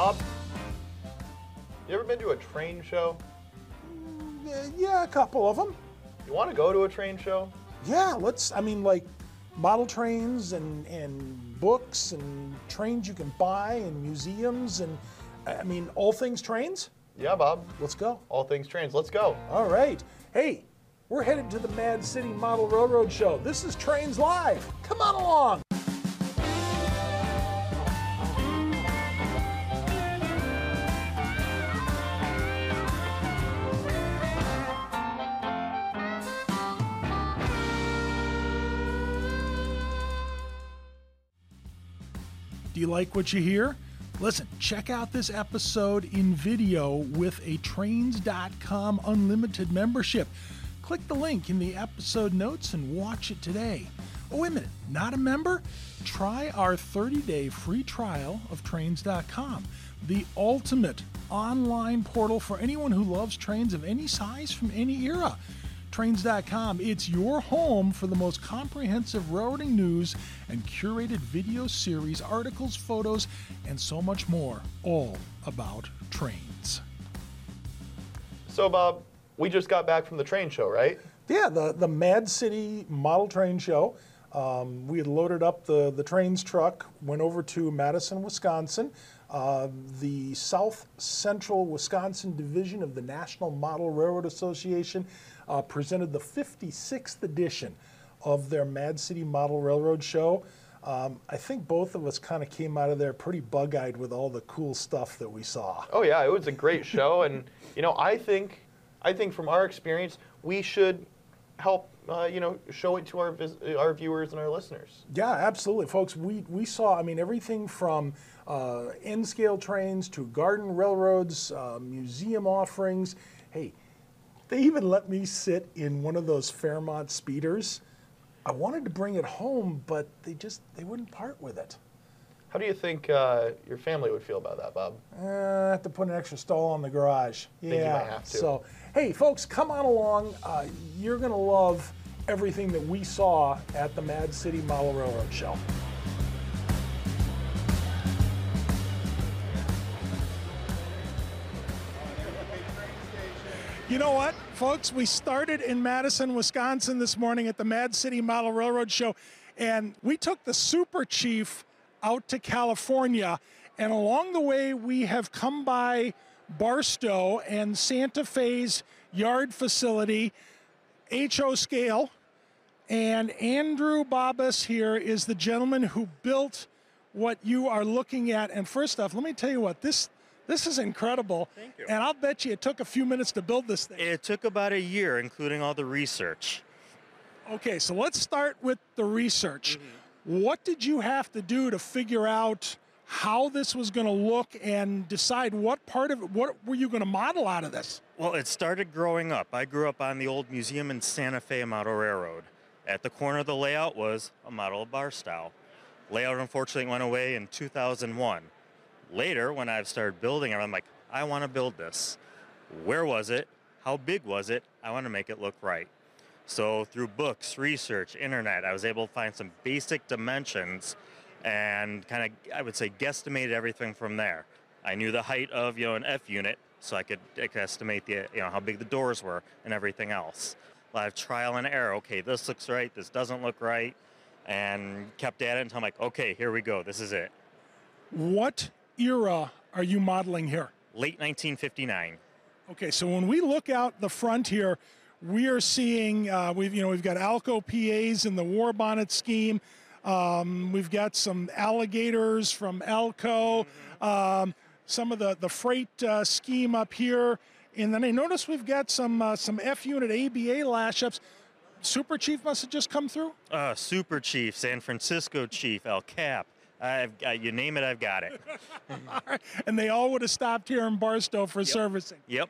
Bob, you ever been to a train show? Mm, yeah, yeah, a couple of them. You want to go to a train show? Yeah, let's. I mean, like model trains and and books and trains you can buy and museums and I mean all things trains. Yeah, Bob. Let's go. All things trains. Let's go. All right. Hey, we're headed to the Mad City Model Railroad Show. This is Trains Live. Come on along. You like what you hear? Listen, check out this episode in video with a trains.com unlimited membership. Click the link in the episode notes and watch it today. Oh, wait a minute, not a member? Try our 30 day free trial of trains.com, the ultimate online portal for anyone who loves trains of any size from any era. Trains.com, it's your home for the most comprehensive railroading news and curated video series, articles, photos, and so much more, all about trains. So, Bob, we just got back from the train show, right? Yeah, the, the Mad City Model Train Show. Um, we had loaded up the, the trains truck, went over to Madison, Wisconsin. Uh, the South Central Wisconsin Division of the National Model Railroad Association uh, presented the 56th edition of their Mad City Model Railroad Show. Um, I think both of us kind of came out of there pretty bug eyed with all the cool stuff that we saw. Oh yeah, it was a great show, and you know, I think, I think from our experience, we should help, uh, you know, show it to our vis- our viewers and our listeners. Yeah, absolutely, folks. We we saw. I mean, everything from uh, N scale trains to garden railroads, uh, museum offerings. Hey, they even let me sit in one of those Fairmont speeders. I wanted to bring it home, but they just they wouldn't part with it. How do you think uh, your family would feel about that, Bob? Uh, I have to put an extra stall on the garage. Think you yeah. might have to. So, hey, folks, come on along. Uh, you're going to love everything that we saw at the Mad City Model Railroad Show. You know what, folks? We started in Madison, Wisconsin this morning at the Mad City Model Railroad Show, and we took the Super Chief out to California. And along the way, we have come by Barstow and Santa Fe's yard facility, HO scale. And Andrew Babas here is the gentleman who built what you are looking at. And first off, let me tell you what this this is incredible. Thank you. And I'll bet you it took a few minutes to build this thing. It took about a year, including all the research. Okay, so let's start with the research. Mm-hmm. What did you have to do to figure out how this was going to look and decide what part of it, what were you going to model out of this? Well, it started growing up. I grew up on the old museum in Santa Fe Model Railroad. At the corner of the layout was a model Barstow. Layout unfortunately went away in 2001. Later, when I've started building it, I'm like, I want to build this. Where was it? How big was it? I want to make it look right. So through books, research, internet, I was able to find some basic dimensions and kind of, I would say, guesstimated everything from there. I knew the height of, you know, an F unit, so I could, I could estimate the, you know, how big the doors were and everything else. A lot of trial and error. Okay, this looks right, this doesn't look right, and kept at it until I'm like, okay, here we go, this is it. What era are you modeling here? Late 1959. Okay, so when we look out the front here, we are seeing uh, we've you know we've got Alco PAs in the war bonnet scheme. Um, we've got some alligators from Alco, um, some of the the freight uh, scheme up here, and then I notice we've got some uh, some F unit ABA lashups. Super Chief must have just come through. Uh, Super Chief, San Francisco Chief, El Cap. I've got, you name it, I've got it. and they all would have stopped here in Barstow for servicing. Yep.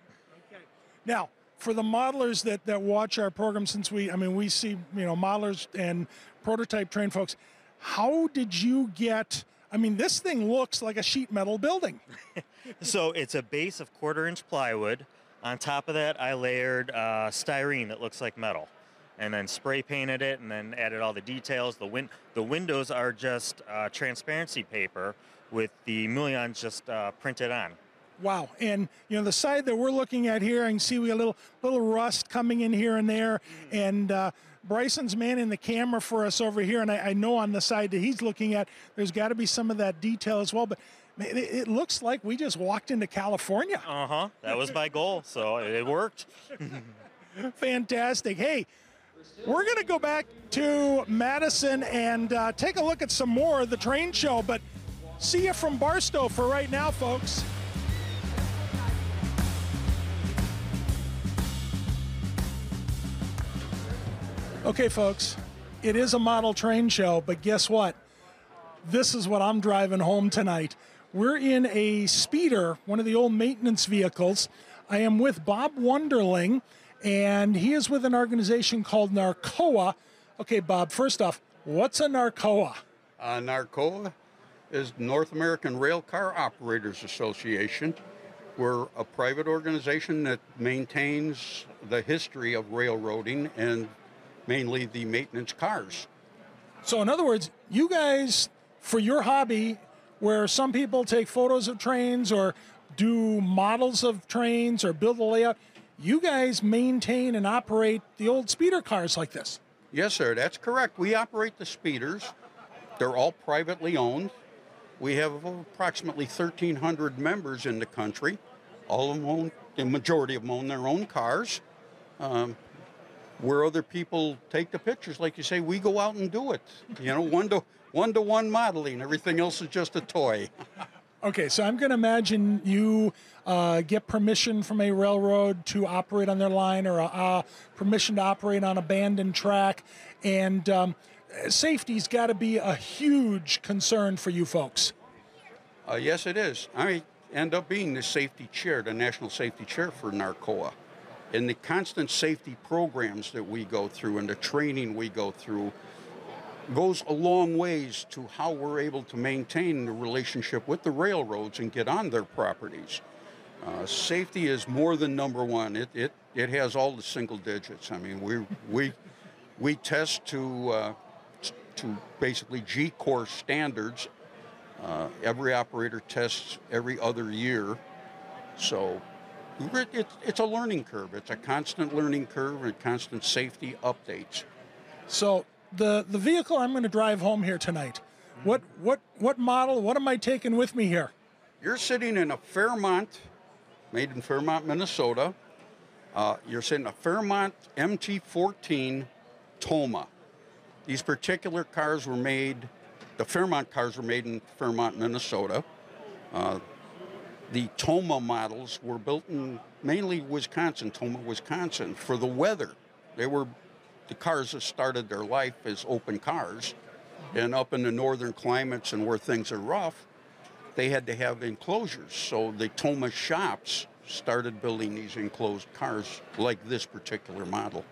Okay. Now, for the modelers that, that watch our program, since we, I mean, we see, you know, modelers and prototype train folks, how did you get, I mean, this thing looks like a sheet metal building. So it's a base of quarter inch plywood. On top of that, I layered uh, styrene that looks like metal. And then spray painted it, and then added all the details. The win- the windows are just uh, transparency paper with the mullions just uh, printed on. Wow. And, you know, the side that we're looking at here, I can see we got a little, little rust coming in here and there. And uh, Bryson's manning the camera for us over here. And I, I know on the side that he's looking at, there's got to be some of that detail as well. But it, it looks like we just walked into California. Uh huh. That was my goal, so it worked. Fantastic. Hey, we're going to go back to Madison and uh, take a look at some more of the train show. But see you from Barstow for right now, folks. Okay, folks, it is a model train show, but guess what? This is what I'm driving home tonight. We're in a speeder, one of the old maintenance vehicles. I am with Bob Wonderling, and he is with an organization called Narcoa. Okay, Bob, first off, what's a Narcoa? Uh, NARCOA is North American Rail Car Operators Association. We're a private organization that maintains the history of railroading and mainly the maintenance cars. So, in other words, you guys, for your hobby, where some people take photos of trains or do models of trains or build a layout, you guys maintain and operate the old speeder cars like this. Yes, sir, that's correct. We operate the speeders. They're all privately owned. We have approximately 1,300 members in the country. All of them own, the majority of them own their own cars. Um, where other people take the pictures, like you say, we go out and do it. You know, one to one to one modeling. Everything else is just a toy. Okay, so I'm going to imagine you uh, get permission from a railroad to operate on their line or uh, permission to operate on abandoned track. And um, safety's got to be a huge concern for you folks. Uh, yes, it is. I end up being the safety chair, the national safety chair for NARCOA. And the constant safety programs that we go through and the training we go through goes a long ways to how we're able to maintain the relationship with the railroads and get on their properties. Uh, safety is more than number one. It, it, it has all the single digits. I mean, we, we, we test to, uh, to basically GCOR standards. Uh, every operator tests every other year. So it's, it's a learning curve. It's a constant learning curve and constant safety updates. So the the vehicle I'm going to drive home here tonight. What what what model? What am I taking with me here? You're sitting in a Fairmont, made in Fairmont, Minnesota. Uh, you're sitting in a Fairmont MT14 Tomah. These particular cars were made. The Fairmont cars were made in Fairmont, Minnesota. Uh, the Tomah models were built in mainly Wisconsin, Tomah, Wisconsin, for the weather. They were the cars that started their life as open cars, and up in the northern climates and where things are rough, they had to have enclosures. So the Tomah shops started building these enclosed cars like this particular model.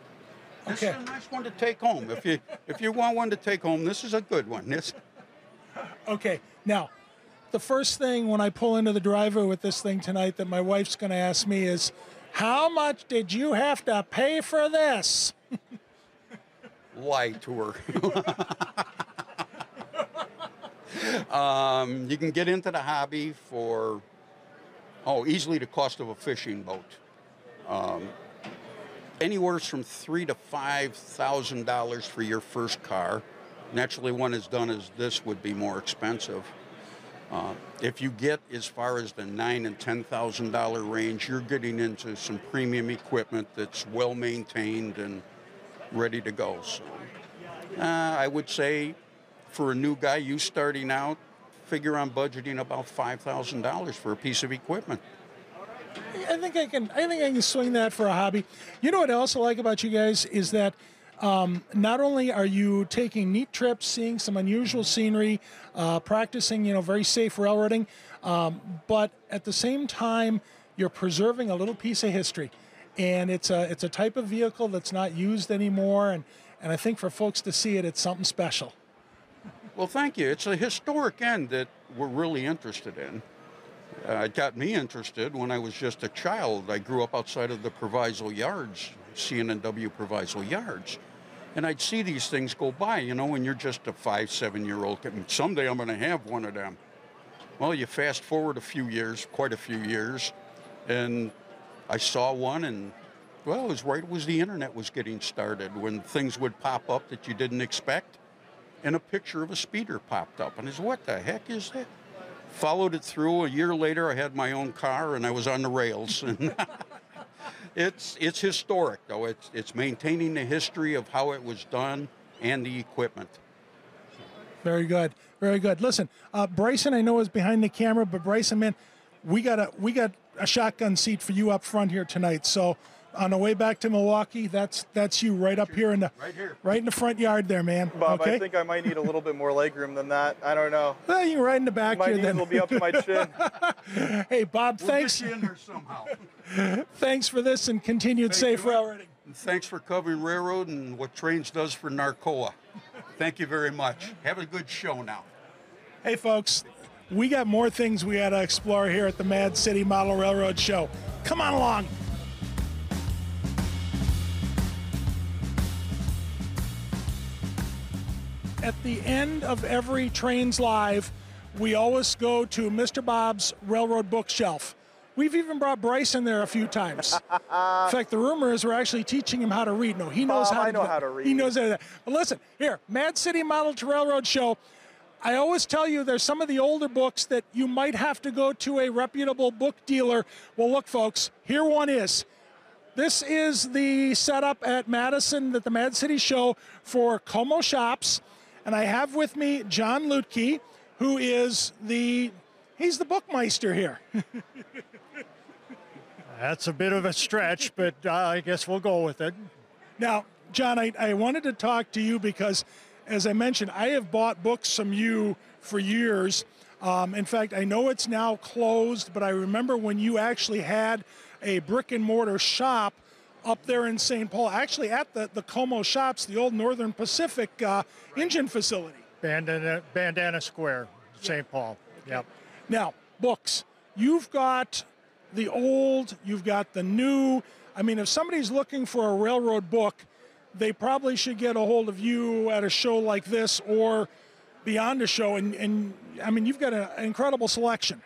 This Okay. is a nice one to take home. If you if you want one to take home, this is a good one. This Okay, now, the first thing when I pull into the driveway with this thing tonight that my wife's going to ask me is, "How much did you have to pay for this?" lie to um, you can get into the hobby for oh easily the cost of a fishing boat. Um, anywhere from three to five thousand dollars for your first car. Naturally, one as done as this would be more expensive. Uh, if you get as far as the nine and ten thousand dollar range, you're getting into some premium equipment that's well maintained and ready to go. So, uh, I would say for a new guy, you starting out, figure on budgeting about five thousand dollars for a piece of equipment. I think I can. I think I can swing that for a hobby. You know what I also like about you guys is that um, not only are you taking neat trips, seeing some unusual scenery, uh, practicing, you know, very safe railroading, um, but at the same time, you're preserving a little piece of history. And it's a it's a type of vehicle that's not used anymore, and and I think for folks to see it, it's something special. Well, thank you. It's a historic end that we're really interested in. Uh, it got me interested when I was just a child. I grew up outside of the Proviso Yards, CN&W Proviso Yards. And I'd see these things go by, you know, when you're just a five, seven year old kid. Someday I'm going to have one of them. Well, you fast forward a few years, quite a few years, and I saw one, and well, it was right as the internet was getting started when things would pop up that you didn't expect, and a picture of a speeder popped up, and I said, "What the heck is that?" Followed it through. A year later, I had my own car, and I was on the rails. And it's it's historic, though. It's it's maintaining the history of how it was done and the equipment. Very good. Very good. Listen, uh, Bryson, I know is behind the camera, but Bryson, man, we got a we got a shotgun seat for you up front here tonight. So on the way back to Milwaukee, that's that's you right up here in the Right here. right in the front yard there, man. Bob, okay. I think I might need a little bit more legroom than that. I don't know. well, you can right in the back My here knees then. will be up to my chin. hey, Bob, We'll thanks get you in there somehow. thanks for this and continued safe you. railroading. And thanks for covering railroad and what trains does for Narcoa. Thank you very much. Have a good show now. Hey, folks, we got more things we got to explore here at the Mad City Model Railroad Show. Come on along. At the end of every Trains Live, we always go to Mr. Bob's Railroad Bookshelf. We've even brought Bryce in there a few times. in fact, the rumor is we're actually teaching him how to read. No, he knows Bob, how I to know do- how to read. He knows how to. But listen, here, Mad City Model to Railroad Show. I always tell you there's some of the older books that you might have to go to a reputable book dealer. Well, look, folks, here one is. This is the setup at Madison at the Mad City Show for Como Shops, and I have with me John Luecke, who is the he's the bookmeister here. That's a bit of a stretch, but uh, I guess we'll go with it. Now, John, I, I wanted to talk to you because, as I mentioned, I have bought books from you for years. Um, in fact, I know it's now closed, but I remember when you actually had a brick and mortar shop up there in St. Paul, actually at the, the Como Shops, the old Northern Pacific uh, engine facility. Bandana, Bandana Square, St. Paul. Yep. Now, books. You've got the old, you've got the new. I mean, if somebody's looking for a railroad book, they probably should get a hold of you at a show like this or beyond a show. And, and I mean, you've got an incredible selection.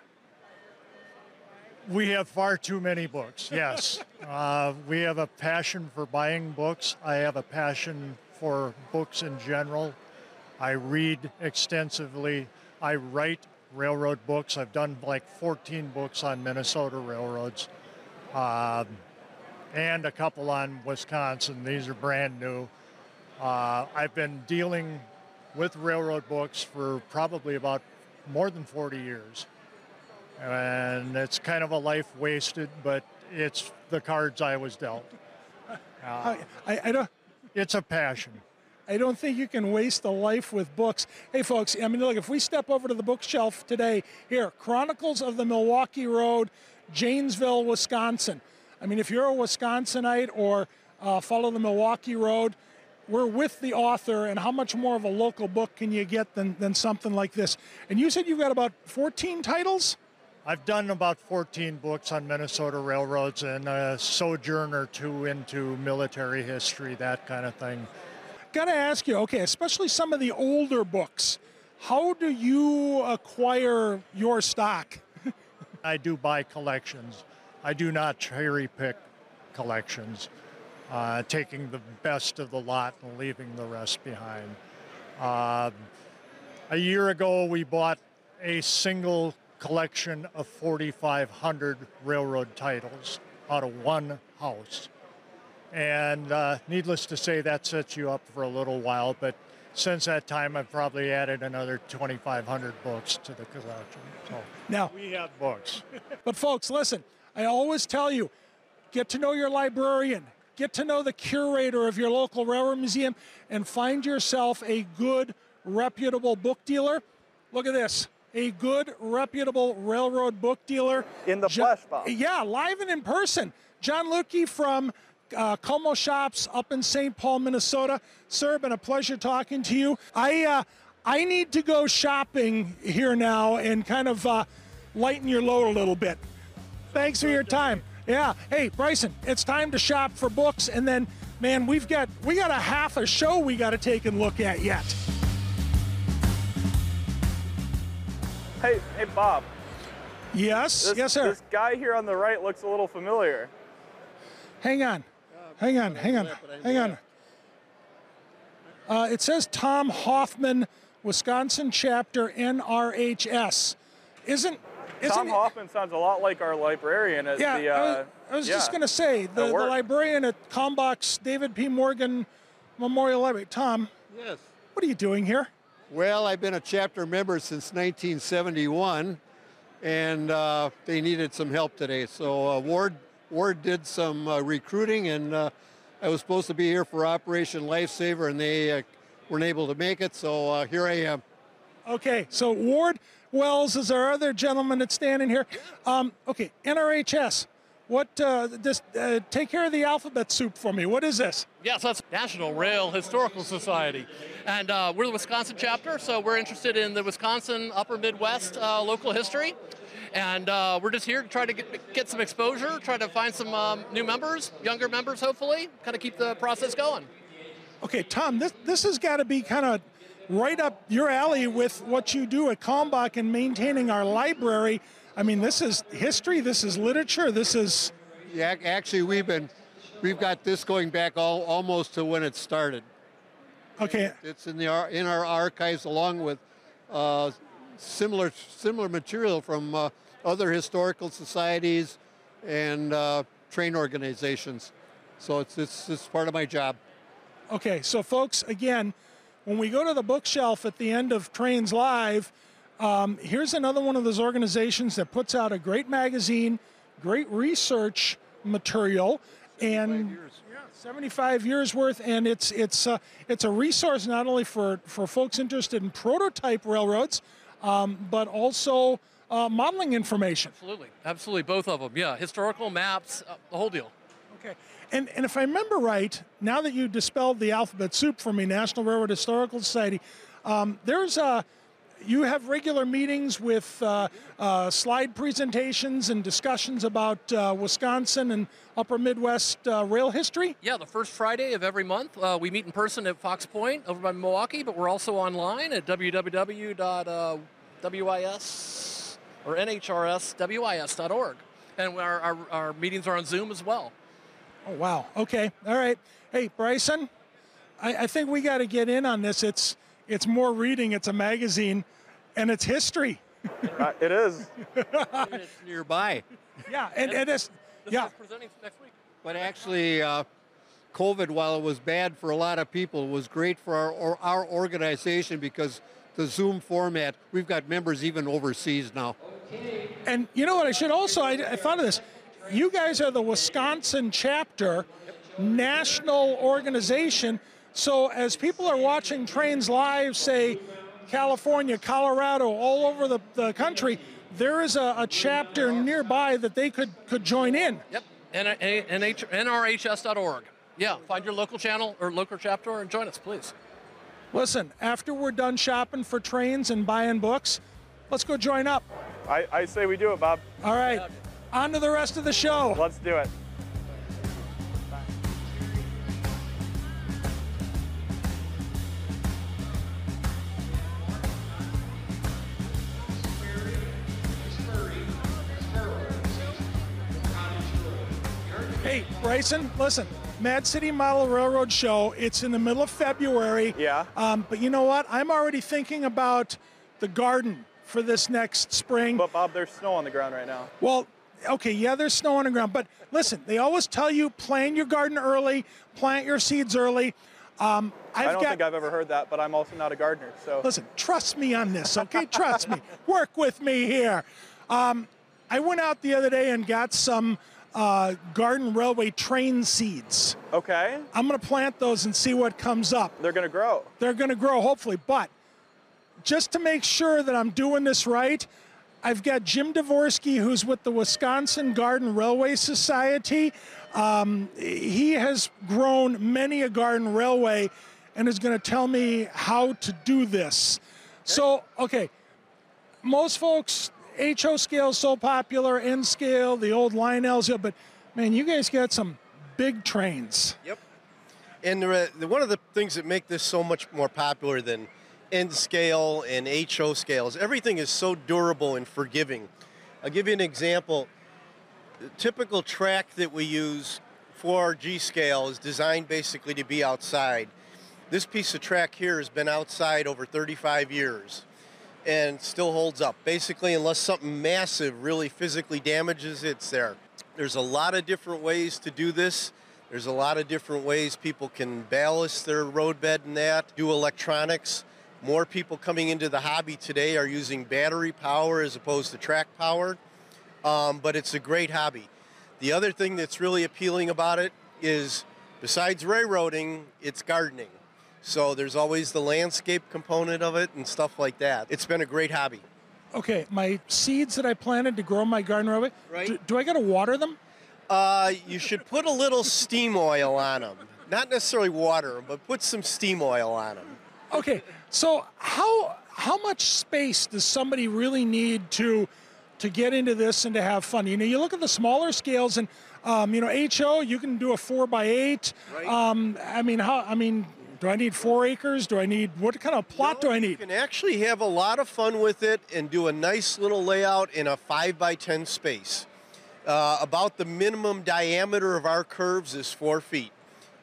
We have far too many books, yes. uh, we have a passion for buying books. I have a passion for books in general. I read extensively. I write railroad books. I've done like 14 books on Minnesota railroads um, and a couple on Wisconsin. These are brand new. Uh, I've been dealing with railroad books for probably about more than 40 years and it's kind of a life wasted, but it's the cards I was dealt. I, I, I don't. It's a passion. I don't think you can waste a life with books. Hey, folks, I mean, look, if we step over to the bookshelf today, here, Chronicles of the Milwaukee Road, Janesville, Wisconsin. I mean, if you're a Wisconsinite or uh, follow the Milwaukee Road, we're with the author, and how much more of a local book can you get than, than something like this? And you said you've got about 14 titles? I've done about 14 books on Minnesota railroads and a sojourn or two into military history, that kind of thing. Got to ask you, okay, especially some of the older books, how do you acquire your stock? I do buy collections. I do not cherry pick collections, uh, taking the best of the lot and leaving the rest behind. Um, a year ago, we bought a single collection of 4,500 railroad titles out of one house. And uh, needless to say, that sets you up for a little while. But since that time, I've probably added another 2,500 books to the collection. So Now, we have books. But folks, listen, I always tell you, get to know your librarian, get to know the curator of your local railroad museum, and find yourself a good, reputable book dealer. Look at this. A good, reputable railroad book dealer. In the Jo- flesh, Bob. Yeah, live and in person. John Luecke from uh, Como Shops up in St. Paul, Minnesota. Sir, been a pleasure talking to you. I uh, I need to go shopping here now and kind of uh, lighten your load a little bit. Thanks for your time. Yeah. Hey, Bryson, it's time to shop for books, and then man, we've got we got a half a show we got to take and look at yet. Hey, hey, Bob. Yes, This, yes, sir. This guy here on the right looks a little familiar. Hang on, hang on, hang on, hang on. Uh, it says Tom Hoffman, Wisconsin chapter NRHS. Isn't isn't Tom it- Hoffman sounds a lot like our librarian at Yeah, the. I was, Uh, I was yeah. just going to say the, the librarian at Kalmbach's David P. Morgan Memorial Library. Tom, Yes. what are you doing here? Well, I've been a chapter member since 1971, and uh, they needed some help today. So uh, Ward Ward did some uh, recruiting, and uh, I was supposed to be here for Operation Lifesaver, and they uh, weren't able to make it. So uh, here I am. Okay, so Ward Wells is our other gentleman that's standing here. Um, okay, NRHS. What? Uh, this? Uh, take care of the alphabet soup for me. What is this? Yes, that's National Rail Historical Society. And uh, we're the Wisconsin chapter, so we're interested in the Wisconsin Upper Midwest uh, local history. And uh, we're just here to try to get, get some exposure, try to find some um, new members, younger members, hopefully, kind of keep the process going. Okay, Tom, this this has got to be kind of right up your alley with what you do at Kalmbach and maintaining our library. I mean, this is history, this is literature, this is Yeah, actually, we've been we've got this going back all, almost to when it started. okay. It's in the in our archives along with uh, similar similar material from uh, other historical societies and uh, train organizations. So it's, it's it's part of my job. Okay, so folks, again, when we go to the bookshelf at the end of Trains Live, um, here's another one of those organizations that puts out a great magazine, great research material, and yeah, 75 years worth, and it's it's uh, it's a resource not only for for folks interested in prototype railroads, um, but also uh, modeling information. Absolutely. Absolutely, both of them. Yeah, historical maps, uh, the whole deal. Okay. And, and if I remember right, now that you dispelled the alphabet soup for me, National Railroad Historical Society, um, there's a, you have regular meetings with uh, uh, slide presentations and discussions about uh, Wisconsin and Upper Midwest uh, rail history. Yeah, the first Friday of every month, uh, we meet in person at Fox Point over by Milwaukee, but we're also online at www.wis or nhrswis.org. And our, our, our meetings are on Zoom as well. Oh, wow. Okay. All right. Hey, Bryson, I, I think we got to get in on this. It's, it's more reading, it's a magazine, and it's history. Uh, it is. it's nearby. Yeah, and, and it's, This yeah. presenting next week. But actually, uh, COVID, while it was bad for a lot of people, was great for our or our organization because the Zoom format. We've got members even overseas now. And you know what? I should also, I, I thought of this. You guys are the Wisconsin chapter, national organization. So as people are watching trains live, say California, Colorado, all over the, the country, there is a, a chapter nearby that they could, could join in. Yep, N- N- NH- nrhs.org. Yeah, find your local channel or local chapter and join us, please. Listen, after we're done shopping for trains and buying books, let's go join up. I, I say we do it, Bob. All right, on to the rest of the show. Let's do it. Hey, Bryson, listen, Mad City Model Railroad Show, it's in the middle of February. Yeah. Um, but you know what? I'm already thinking about the garden for this next spring. But Bob, there's snow on the ground right now. Well, okay, yeah, there's snow on the ground, but listen, they always tell you plan your garden early, plant your seeds early. Um, I've I don't got, think I've ever heard that, but I'm also not a gardener, so. Listen, trust me on this, okay? trust me. Work with me here. Um, I went out the other day and got some uh, garden railway train seeds. Okay, I'm going to plant those and see what comes up. they're gonna grow. They're going to grow, hopefully. But just to make sure that I'm doing this right, I've got Jim Dvorsky, who's with the Wisconsin Garden Railway Society. Um, he has grown many a garden railway and is going to tell me how to do this. So, okay, most folks, HO scale is so popular, N scale, the old Lionel's, but man, you guys got some big trains. Yep. And the, one of the things that make this so much more popular than N scale and HO scales, everything is so durable and forgiving. I'll give you an example. The typical track that we use for our G scale is designed basically to be outside. This piece of track here has been outside over 35 years and still holds up. Basically, unless something massive really physically damages it, it's there. There's a lot of different ways to do this. There's a lot of different ways people can ballast their roadbed and that, do electronics. More people coming into the hobby today are using battery power as opposed to track power, um, but it's a great hobby. The other thing that's really appealing about it is besides railroading, it's gardening. So there's always the landscape component of it and stuff like that. It's been a great hobby. Okay, my seeds that I planted to grow my garden railway, right. do, do I got to water them? Uh, you should put a little steam oil on them. Not necessarily water them, but put some steam oil on them. Okay, so how how much space does somebody really need to to get into this and to have fun? You know, you look at the smaller scales, and um, you know, HO, you can do a four by eight. Right. Um, I mean, how? I mean, do I need four acres? Do I need what kind of plot no, do I need? You can actually have a lot of fun with it and do a nice little layout in a five by ten space. Uh, about the minimum diameter of our curves is four feet.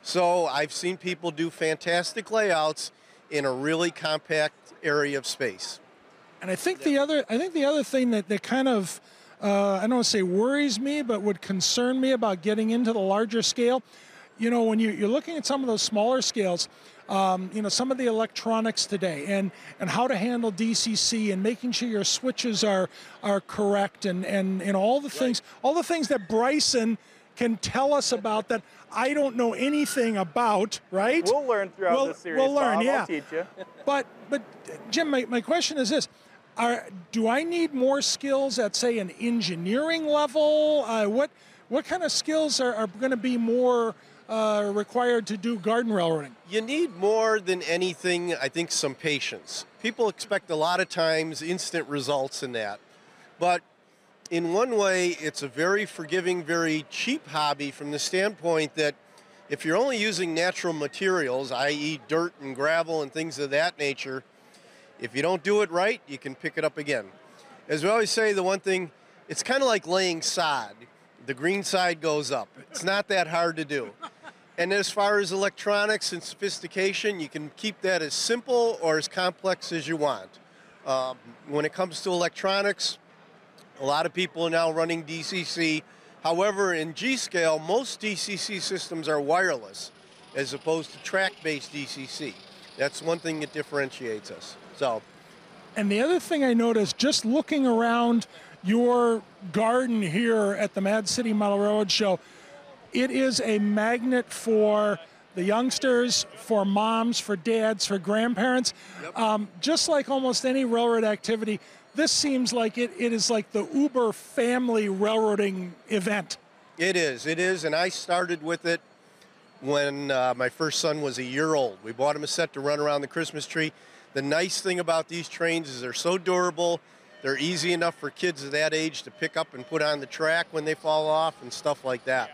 So I've seen people do fantastic layouts in a really compact area of space. And I think the other, I think the other thing that, that kind of, uh, I don't want to say worries me, but would concern me about getting into the larger scale you know, when you, you're looking at some of those smaller scales, um, you know, some of the electronics today and, and how to handle DCC and making sure your switches are, are correct and, and, and all the things, all the things that Bryson can tell us about that I don't know anything about, right? We'll learn throughout we'll, this series. We'll learn, Bob. yeah. I'll teach you. But, but Jim, my, my question is this. Are, do I need more skills at, say, an engineering level? Uh, what, what kind of skills are, are going to be more uh, required to do garden railroading? You need more than anything, I think, some patience. People expect a lot of times instant results in that. But in one way, it's a very forgiving, very cheap hobby from the standpoint that if you're only using natural materials, i.e., dirt and gravel and things of that nature, if you don't do it right, you can pick it up again. As we always say, the one thing, it's kind of like laying sod. The green side goes up. It's not that hard to do. And as far as electronics and sophistication, you can keep that as simple or as complex as you want. Um, when it comes to electronics, a lot of people are now running DCC. However, in G scale, most DCC systems are wireless as opposed to track-based DCC. That's one thing that differentiates us. So. And the other thing I noticed, just looking around your garden here at the Mad City Model Railroad Show, it is a magnet for the youngsters, for moms, for dads, for grandparents. Yep. Um, just like almost any railroad activity, this seems like it, it is like the Uber family railroading event. It is, it is, and I started with it when uh, my first son was a year old. We bought him a set to run around the Christmas tree. The nice thing about these trains is they're so durable. They're easy enough for kids of that age to pick up and put on the track when they fall off and stuff like that.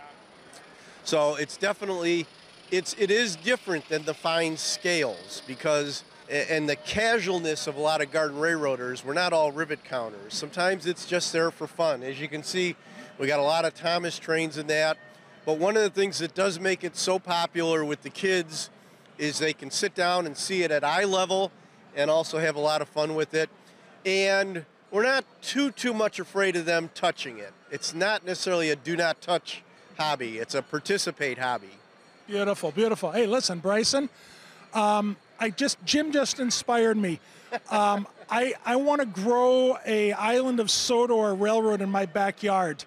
So it's definitely, it's, it is different than the fine scales because, and the casualness of a lot of garden railroaders, we're not all rivet counters. Sometimes it's just there for fun. As you can see, we got a lot of Thomas trains in that. But one of the things that does make it so popular with the kids is they can sit down and see it at eye level and also have a lot of fun with it. And we're not too, too much afraid of them touching it. It's not necessarily a do not touch hobby. It's a participate hobby. Beautiful, beautiful. Hey, listen, Bryson. Um, I just Jim just inspired me. Um, I I want to grow a island of Sodor railroad in my backyard.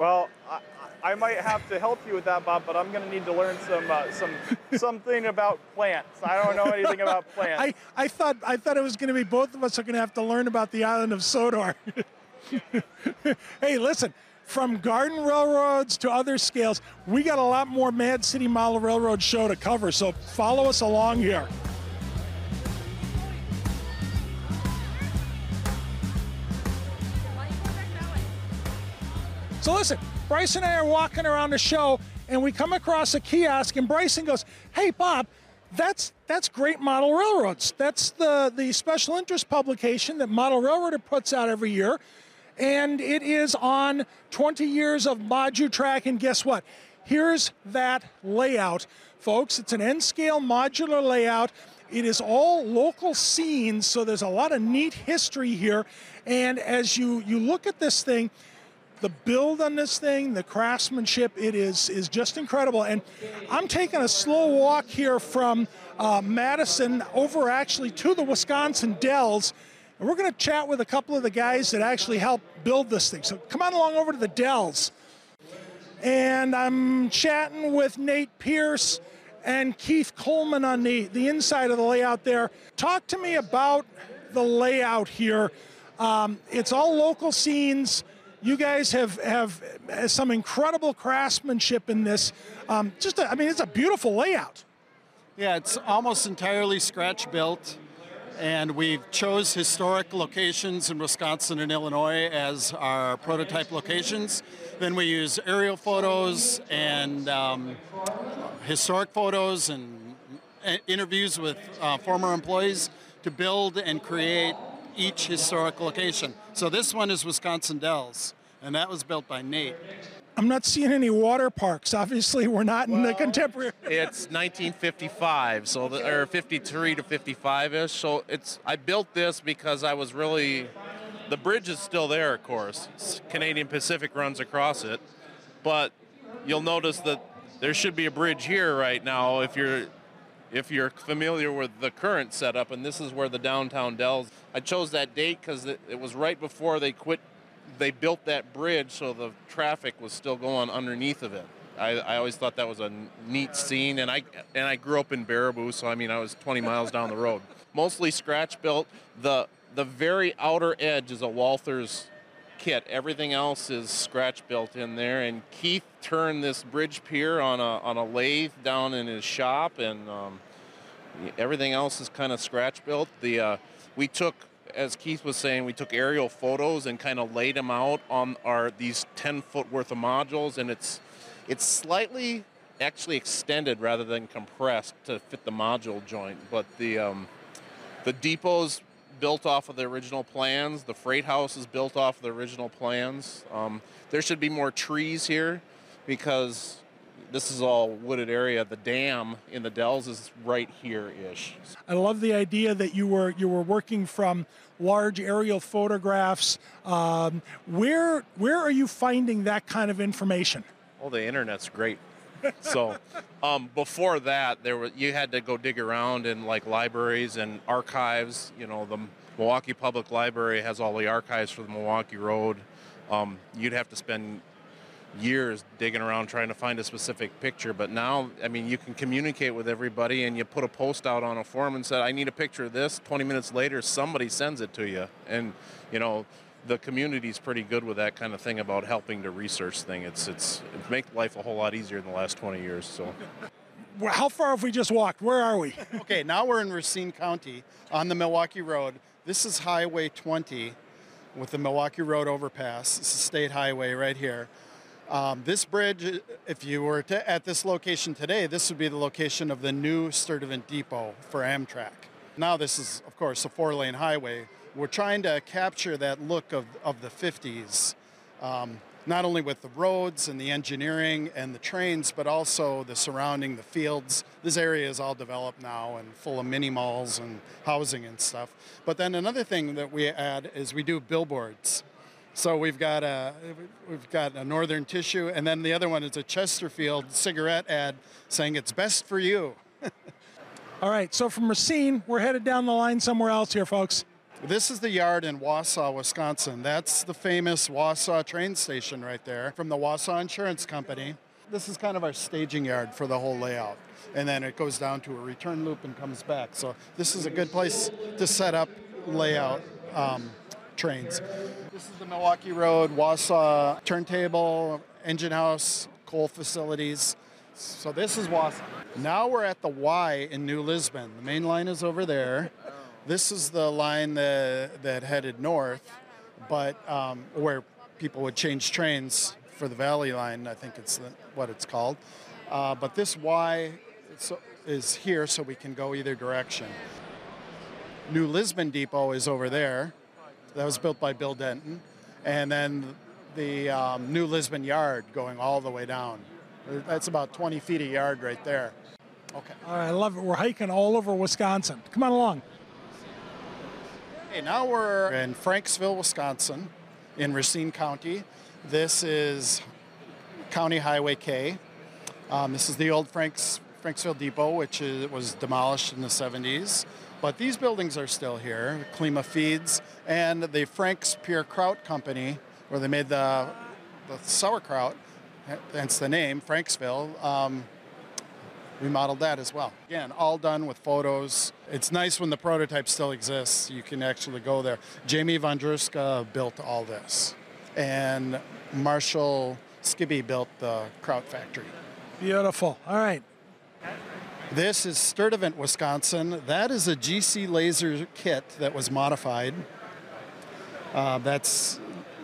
Well, I, I, might have to help you with that, Bob, but I'm going to need to learn some uh, some something about plants. I don't know anything about plants. I, I thought I thought it was going to be both of us are going to have to learn about the island of Sodor. hey, listen, from garden railroads to other scales, we got a lot more Mad City Model Railroad show to cover, so follow us along here. So listen, Bryce and I are walking around the show, and we come across a kiosk, and Bryson goes, "Hey, Bob." That's that's great model railroads. That's the the special interest publication that Model Railroader puts out every year, and it is on 20 years of Modutrak. And guess what? Here's that layout, folks. It's an N-scale modular layout. It is all local scenes, so there's a lot of neat history here. And as you you look at this thing, the build on this thing, the craftsmanship, it is is just incredible. And I'm taking a slow walk here from uh, Madison over actually to the Wisconsin Dells. And we're going to chat with a couple of the guys that actually helped build this thing. So come on along over to the Dells. And I'm chatting with Nate Pierce and Keith Coleman on the, the inside of the layout there. Talk to me about the layout here. Um, it's all local scenes you guys have have some incredible craftsmanship in this. Um, just, a, I mean, it's a beautiful layout. Yeah, it's almost entirely scratch built, and we chose historic locations in Wisconsin and Illinois as our prototype locations. Then we use aerial photos and um, historic photos and uh, interviews with uh, former employees to build and create each historic location. So this one is Wisconsin Dells, and that was built by Nate. I'm not seeing any water parks. Obviously, we're not in the contemporary. It's 1955, so the, or 53 to 55ish. So it's I built this because I was really the bridge is still there, of course. Canadian Pacific runs across it, but you'll notice that there should be a bridge here right now if you're if you're familiar with the current setup, and this is where the downtown Dells. I chose that date because it, it was right before they quit. They built that bridge, so the traffic was still going underneath of it. I, I always thought that was a neat scene, and I and I grew up in Baraboo, so I mean I was 20 miles down the road. Mostly scratch built. The the very outer edge is a Walthers kit. Everything else is scratch built in there. And Keith turned this bridge pier on a on a lathe down in his shop, and um, everything else is kind of scratch built. The uh, we took, as Keith was saying, we took aerial photos and kind of laid them out on our these 10 foot worth of modules, and it's it's slightly actually extended rather than compressed to fit the module joint. But the um, the depots built off of the original plans. The freight house is built off of the original plans. Um, there should be more trees here because this is all wooded area. The dam in the Dells is right here ish. I love the idea that you were you were working from large aerial photographs. Um, where where are you finding that kind of information? Oh, the internet's great. so um, before that, there was you had to go dig around in like libraries and archives. You know, the Milwaukee Public Library has all the archives for the Milwaukee Road. Um, you'd have to spend years digging around trying to find a specific picture. But now, I mean, you can communicate with everybody, and you put a post out on a forum and said, "I need a picture of this." Twenty minutes later, somebody sends it to you, and you know the community's pretty good with that kind of thing about helping to research thing. It's it's it's make life a whole lot easier in the last 20 years. So. Well, how far have we just walked? Where are we? okay, now we're in Racine County on the Milwaukee Road. This is Highway 20 with the Milwaukee Road overpass. It's a state highway right here. Um, this bridge, if you were to, at this location today, this would be the location of the new Sturtevant Depot for Amtrak. Now this is, of course, a four-lane highway we're trying to capture that look of, of the 50s, um, not only with the roads and the engineering and the trains, but also the surrounding, the fields. This area is all developed now and full of mini malls and housing and stuff. But then another thing that we add is we do billboards. So we've got a we've got a Northern Tissue, and then the other one is a Chesterfield cigarette ad saying it's best for you. All right, so from Racine, we're headed down the line somewhere else here, folks. This is the yard in Wausau, Wisconsin. That's the famous Wausau train station right there from the Wausau Insurance Company. This is kind of our staging yard for the whole layout. And then it goes down to a return loop and comes back. So this is a good place to set up layout um, trains. This is the Milwaukee Road, Wausau turntable, engine house, coal facilities. So this is Wausau. Now we're at the Y in New Lisbon. The main line is over there. This is the line that, that headed north, but um, where people would change trains for the Valley Line, I think it's the, what it's called. Uh, but this Y is here so we can go either direction. New Lisbon Depot is over there. That was built by Bill Denton. And then the um, New Lisbon Yard going all the way down. That's about 20 feet a yard right there. Okay. All right, I love it. We're hiking all over Wisconsin. Come on along. Okay, now we're in Franksville, Wisconsin, in Racine County. This is County Highway K. Um, this is the old Franks, Franksville Depot, which is, was demolished in the 70s. But these buildings are still here Klima Feeds and the Frank's Pure Kraut Company, where they made the, the sauerkraut, hence the name, Franksville. Um, we modeled that as well. Again, all done with photos. It's nice when the prototype still exists. You can actually go there. Jamie Vondruska built all this, and Marshall Skibby built the Kraut factory. Beautiful. All right. This is Sturtevant, Wisconsin. That is a GC laser kit that was modified. Uh, that's,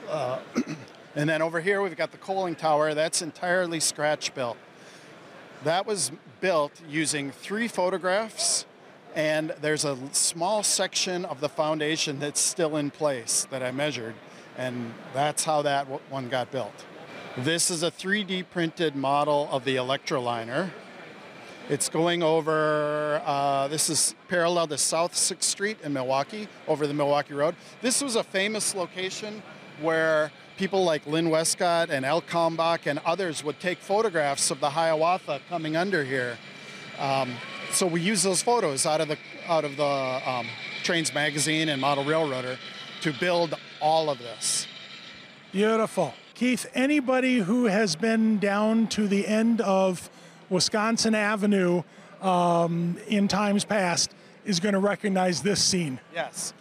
uh, and then over here we've got the coaling tower. That's entirely scratch built. That was built using three photographs, and there's a small section of the foundation that's still in place that I measured, and that's how that one got built. This is a 3D printed model of the electroliner. It's going over, uh, this is parallel to South 6th Street in Milwaukee, over the Milwaukee Road. This was a famous location where people like Linn Westcott and Al Kalmbach and others would take photographs of the Hiawatha coming under here. Um, so we use those photos out of the out of the um, Trains magazine and Model Railroader to build all of this. Beautiful. Keith, anybody who has been down to the end of Wisconsin Avenue um, in times past is going to recognize this scene. Yes.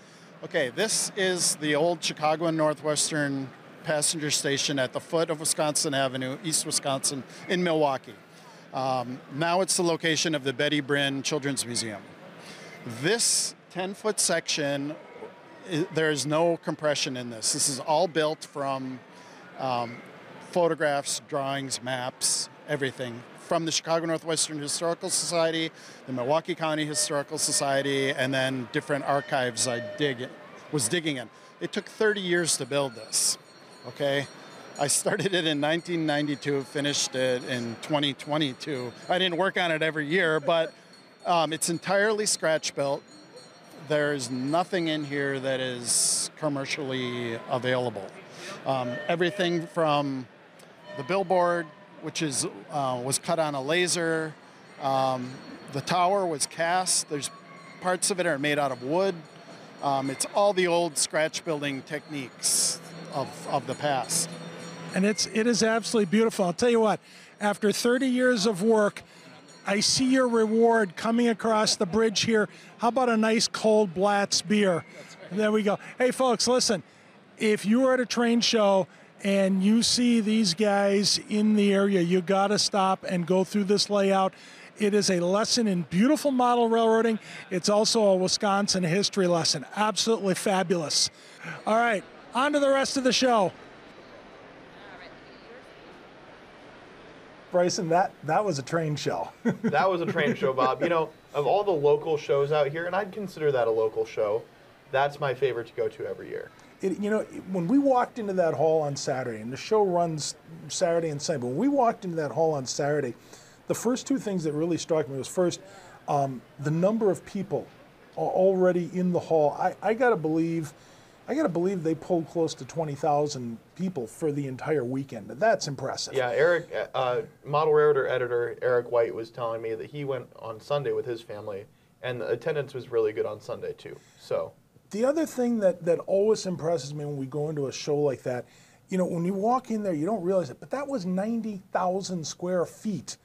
Okay, this is the old Chicago and Northwestern passenger station at the foot of Wisconsin Avenue, East Wisconsin, in Milwaukee. Um, now it's the location of the Betty Brinn Children's Museum. This 10 foot section, there's no compression in this. This is all built from um, photographs, drawings, maps, everything from the Chicago Northwestern Historical Society, the Milwaukee County Historical Society, and then different archives I dig was digging in. It took 30 years to build this. Okay, I started it in 1992, finished it in 2022. I didn't work on it every year, but um, it's entirely scratch built. There's nothing in here that is commercially available. Um, everything from the billboard, which is uh, was cut on a laser. Um, the tower was cast. There's parts of it are made out of wood. Um, it's all the old scratch building techniques of, of the past. and it's it is absolutely beautiful. I'll tell you what, after 30 years of work, I see your reward coming across the bridge here. How about a nice cold Blatz beer? There we go. Hey, folks, listen. If you are at a train show and you see these guys in the area, you got to stop and go through this layout. It is a lesson in beautiful model railroading. It's also a Wisconsin history lesson. Absolutely fabulous. All right, on to the rest of the show. Bryson, that that was a train show. that was a train show, Bob. You know, of all the local shows out here, and I'd consider that a local show, that's my favorite to go to every year. It, you know, when we walked into that hall on Saturday, and the show runs Saturday and Sunday, but when we walked into that hall on Saturday, the first two things that really struck me was first, um, the number of people already in the hall. I, I got to believe, I got to believe they pulled close to 20,000 people for the entire weekend. That's impressive. Yeah, Eric, uh, model railroader editor Eric White was telling me that he went on Sunday with his family, and the attendance was really good on Sunday too. So The other thing that, that always impresses me when we go into a show like that, you know, when you walk in there, you don't realize it, but that was 90,000 square feet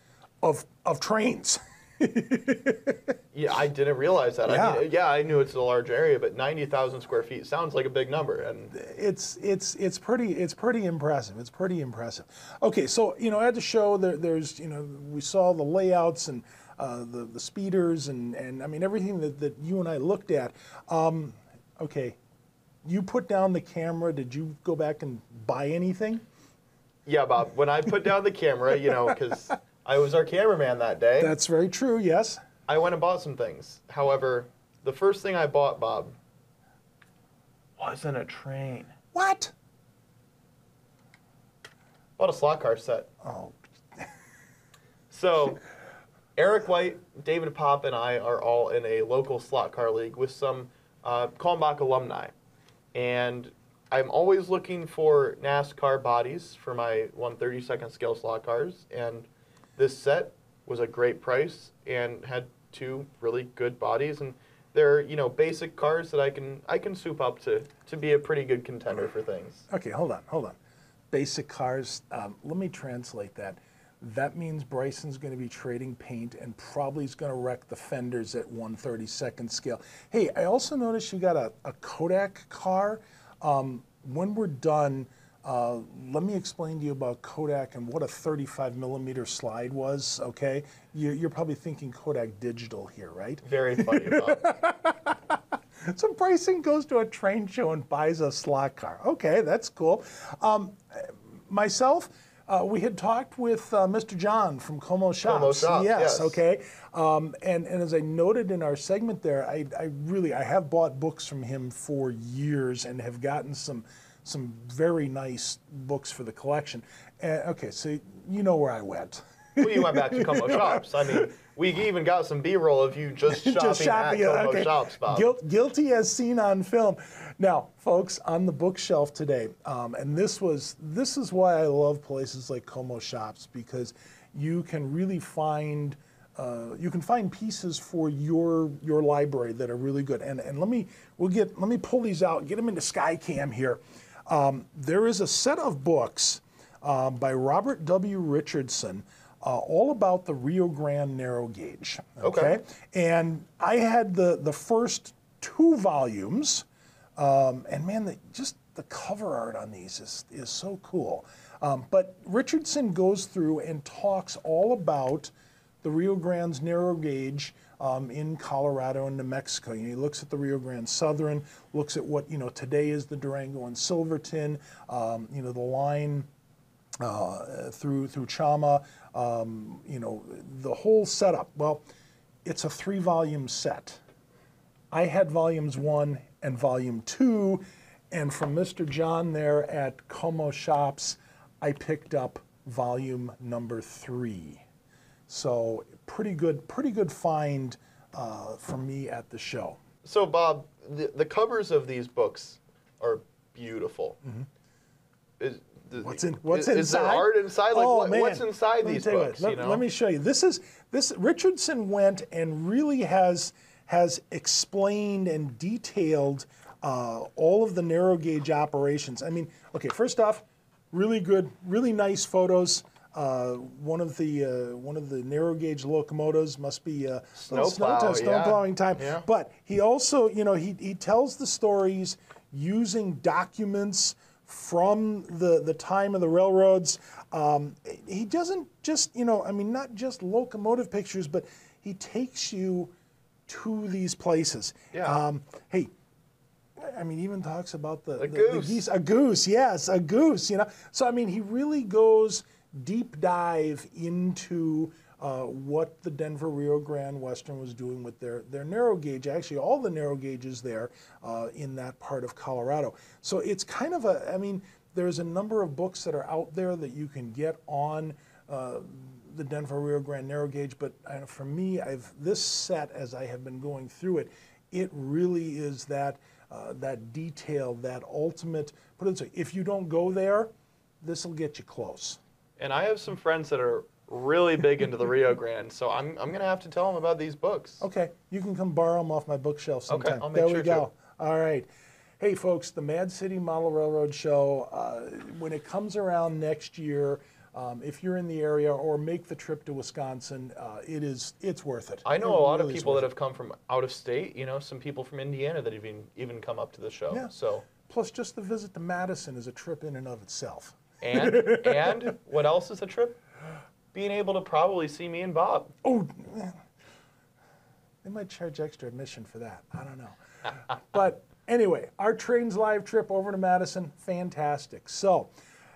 of, of trains. yeah, I didn't realize that. Yeah. I mean, yeah, I knew it's a large area, but ninety thousand square feet sounds like a big number, and It's it's it's pretty it's pretty impressive. It's pretty impressive. Okay, so you know at the show there, there's you know we saw the layouts and uh, the the speeders and and I mean everything that, that you and I looked at. Um, okay, you put down the camera. Did you go back and buy anything? Yeah, Bob. When I put down the camera, you know, because I was our cameraman that day. That's very true. Yes. I went and bought some things. However, the first thing I bought, Bob, wasn't a train. What? Bought a slot car set. Oh. So, Eric White, David Popp, and I are all in a local slot car league with some uh, Kalmbach alumni. And I'm always looking for NASCAR bodies for my 132nd scale slot cars. And this set was a great price and had two really good bodies. And they're, you know, basic cars that I can I can soup up to to be a pretty good contender for things. Okay, hold on, hold on. Basic cars. Um, let me translate that. That means Bryson's going to be trading paint and probably is going to wreck the fenders at 132nd scale. Hey, I also noticed you got a, a Kodak car. Um, when we're done, uh, let me explain to you about Kodak and what a 35 millimeter slide was. Okay, you, you're probably thinking Kodak digital here, right? Very funny about. So Bryson goes to a train show and buys a slot car. Okay, that's cool. Um, myself, uh, we had talked with uh, Mr. John from Como Shops. Como Shops, yes. okay. Um, and, and as I noted in our segment there, I, I really I have bought books from him for years and have gotten some some very nice books for the collection. And, okay, so you know where I went. well, you went back to Como Shops. I mean, we even got some B-roll of you just shopping, just shopping at Como okay. Shops, Bob. Guil- guilty as seen on film. Now, folks, on the bookshelf today, um, and this was this is why I love places like Como Shops because you can really find. Uh, you can find pieces for your your library that are really good. And and let me we'll get let me pull these out, get them into Skycam here. Um, there is a set of books uh, by Robert W. Richardson, uh, all about the Rio Grande narrow gauge. Okay. And I had the the first two volumes, um, and man, the, just the cover art on these is is so cool. Um, but Richardson goes through and talks all about the Rio Grande's narrow gauge um, in Colorado and New Mexico. You know, he looks at the Rio Grande Southern, looks at what you know today is the Durango and Silverton. Um, you know the line uh, through through Chama. Um, you know the whole setup. Well, it's a three-volume set. I had volumes one and volume two, and from Mr. John there at Como Shops, I picked up volume number three. So pretty good, pretty good find uh, for me at the show. So, Bob, the, the covers of these books are beautiful. Is, What's in what's is, inside? Is there art inside? Like, oh, what, man. what's inside Let these tell you what, books? Let, you know? let me show you. This is this Richardson went and really has has explained and detailed uh, all of the narrow gauge operations. I mean, okay, first off, really good, really nice photos. Uh, one of the uh, one of the narrow gauge locomotives must be uh, little Snowplow, snow, yeah. plowing time. Yeah. But he also, you know, he, he tells the stories using documents from the, the time of the railroads. Um, he doesn't just, you know, I mean, not just locomotive pictures, but he takes you to these places. Yeah. Um, hey, I mean, even talks about the, the, goose. geese. A goose, yes, a goose. You know, so I mean, he really goes deep dive into uh, what the Denver Rio Grande Western was doing with their their narrow gauge. Actually, all the narrow gauges there uh, in that part of Colorado. So it's kind of a. I mean, there's a number of books that are out there that you can get on. Uh, the Denver Rio Grande narrow gauge, but uh, for me, I've this set as I have been going through it, it really is that uh, that detail, that ultimate. Put it this way: if you don't go there, this will get you close. And I have some friends that are really big into the Rio Grande, so I'm, I'm going to have to tell them about these books. Okay, you can come borrow them off my bookshelf Okay, sometime. I'll make there sure we go. All right. Hey, folks, the Mad City Model Railroad Show, uh, when it comes around next year, um, if you're in the area or make the trip to Wisconsin, uh, it is it's worth it. I know It a lot of really people that have come from out of state. You know, some people from Indiana that even even come up to the show. Yeah. So Plus, just the visit to Madison is a trip in and of itself. and and what else is a trip? Being able to probably see me and Bob. Oh, man. they might charge extra admission for that. I don't know. but anyway, our Trains Live trip over to Madison, fantastic. So,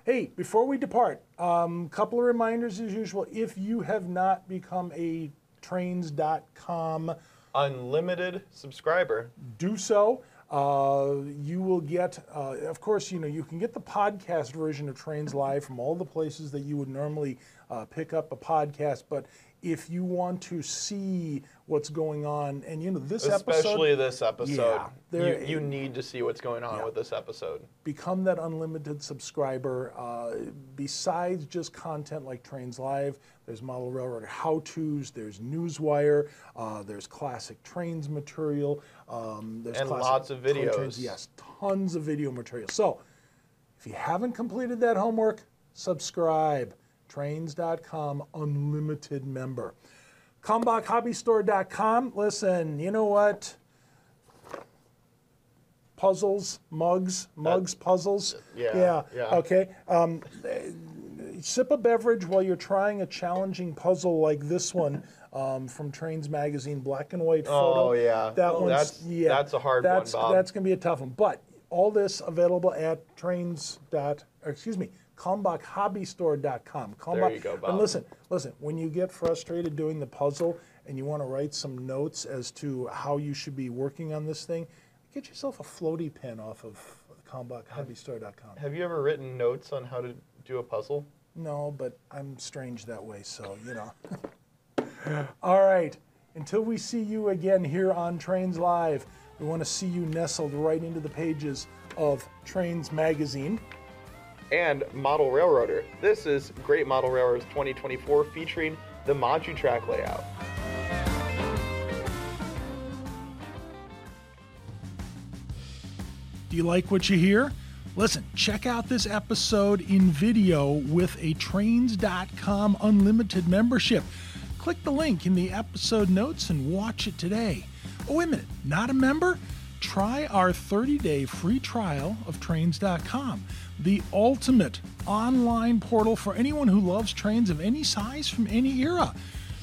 Hey, before we depart, a um, couple of reminders as usual. If you have not become a trains.com unlimited subscriber, do so. Uh, you will get, uh, of course, you know, you can get the podcast version of Trains Live from all the places that you would normally uh, pick up a podcast. But if you want to see what's going on, and you know, this episode especially episode, this episode, yeah, you, you, need to see what's going on yeah. with this episode. Become that unlimited subscriber. Uh, besides just content like Trains Live, there's Model Railroad how tos, there's Newswire, uh, there's classic trains material, um, there's and lots of videos. Trains, yes, tons of video material. So if you haven't completed that homework, subscribe. Trains.com unlimited member. KalmbachHobbyStore.com. Listen, you know what? Puzzles, mugs, mugs, puzzles. Yeah. Yeah. yeah. Okay. Um, sip a beverage while you're trying a challenging puzzle like this one um, from Trains Magazine, black and white photo. Oh yeah, that one's that's, yeah, that's a hard that's, one, Bob. That's gonna be a tough one. But all this available at trains dot excuse me kalmbachhobbystore.com. Kalmbach, there you go, Bob. And listen, listen. When you get frustrated doing the puzzle and you want to write some notes as to how you should be working on this thing, get yourself a floaty pen off of kalmbachhobbystore.com. Have you ever written notes on how to do a puzzle? No, but I'm strange that way, so you know. All right. Until we see you again here on Trains Live, we want to see you nestled right into the pages of Trains Magazine and Model Railroader. This is Great Model Railroaders 2024 featuring the Modutrak layout. Do you like what you hear? Listen, check out this episode in video with a Trains.com unlimited membership. Click the link in the episode notes and watch it today. Oh, wait a minute, not a member? Try our 30 day free trial of Trains.com, the ultimate online portal for anyone who loves trains of any size from any era.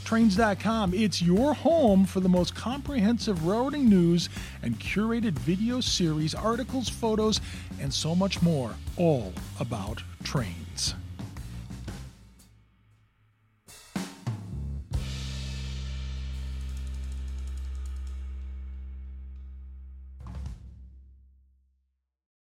Trains.com, it's your home for the most comprehensive railroading news and curated video series, articles, photos, and so much more, all about trains.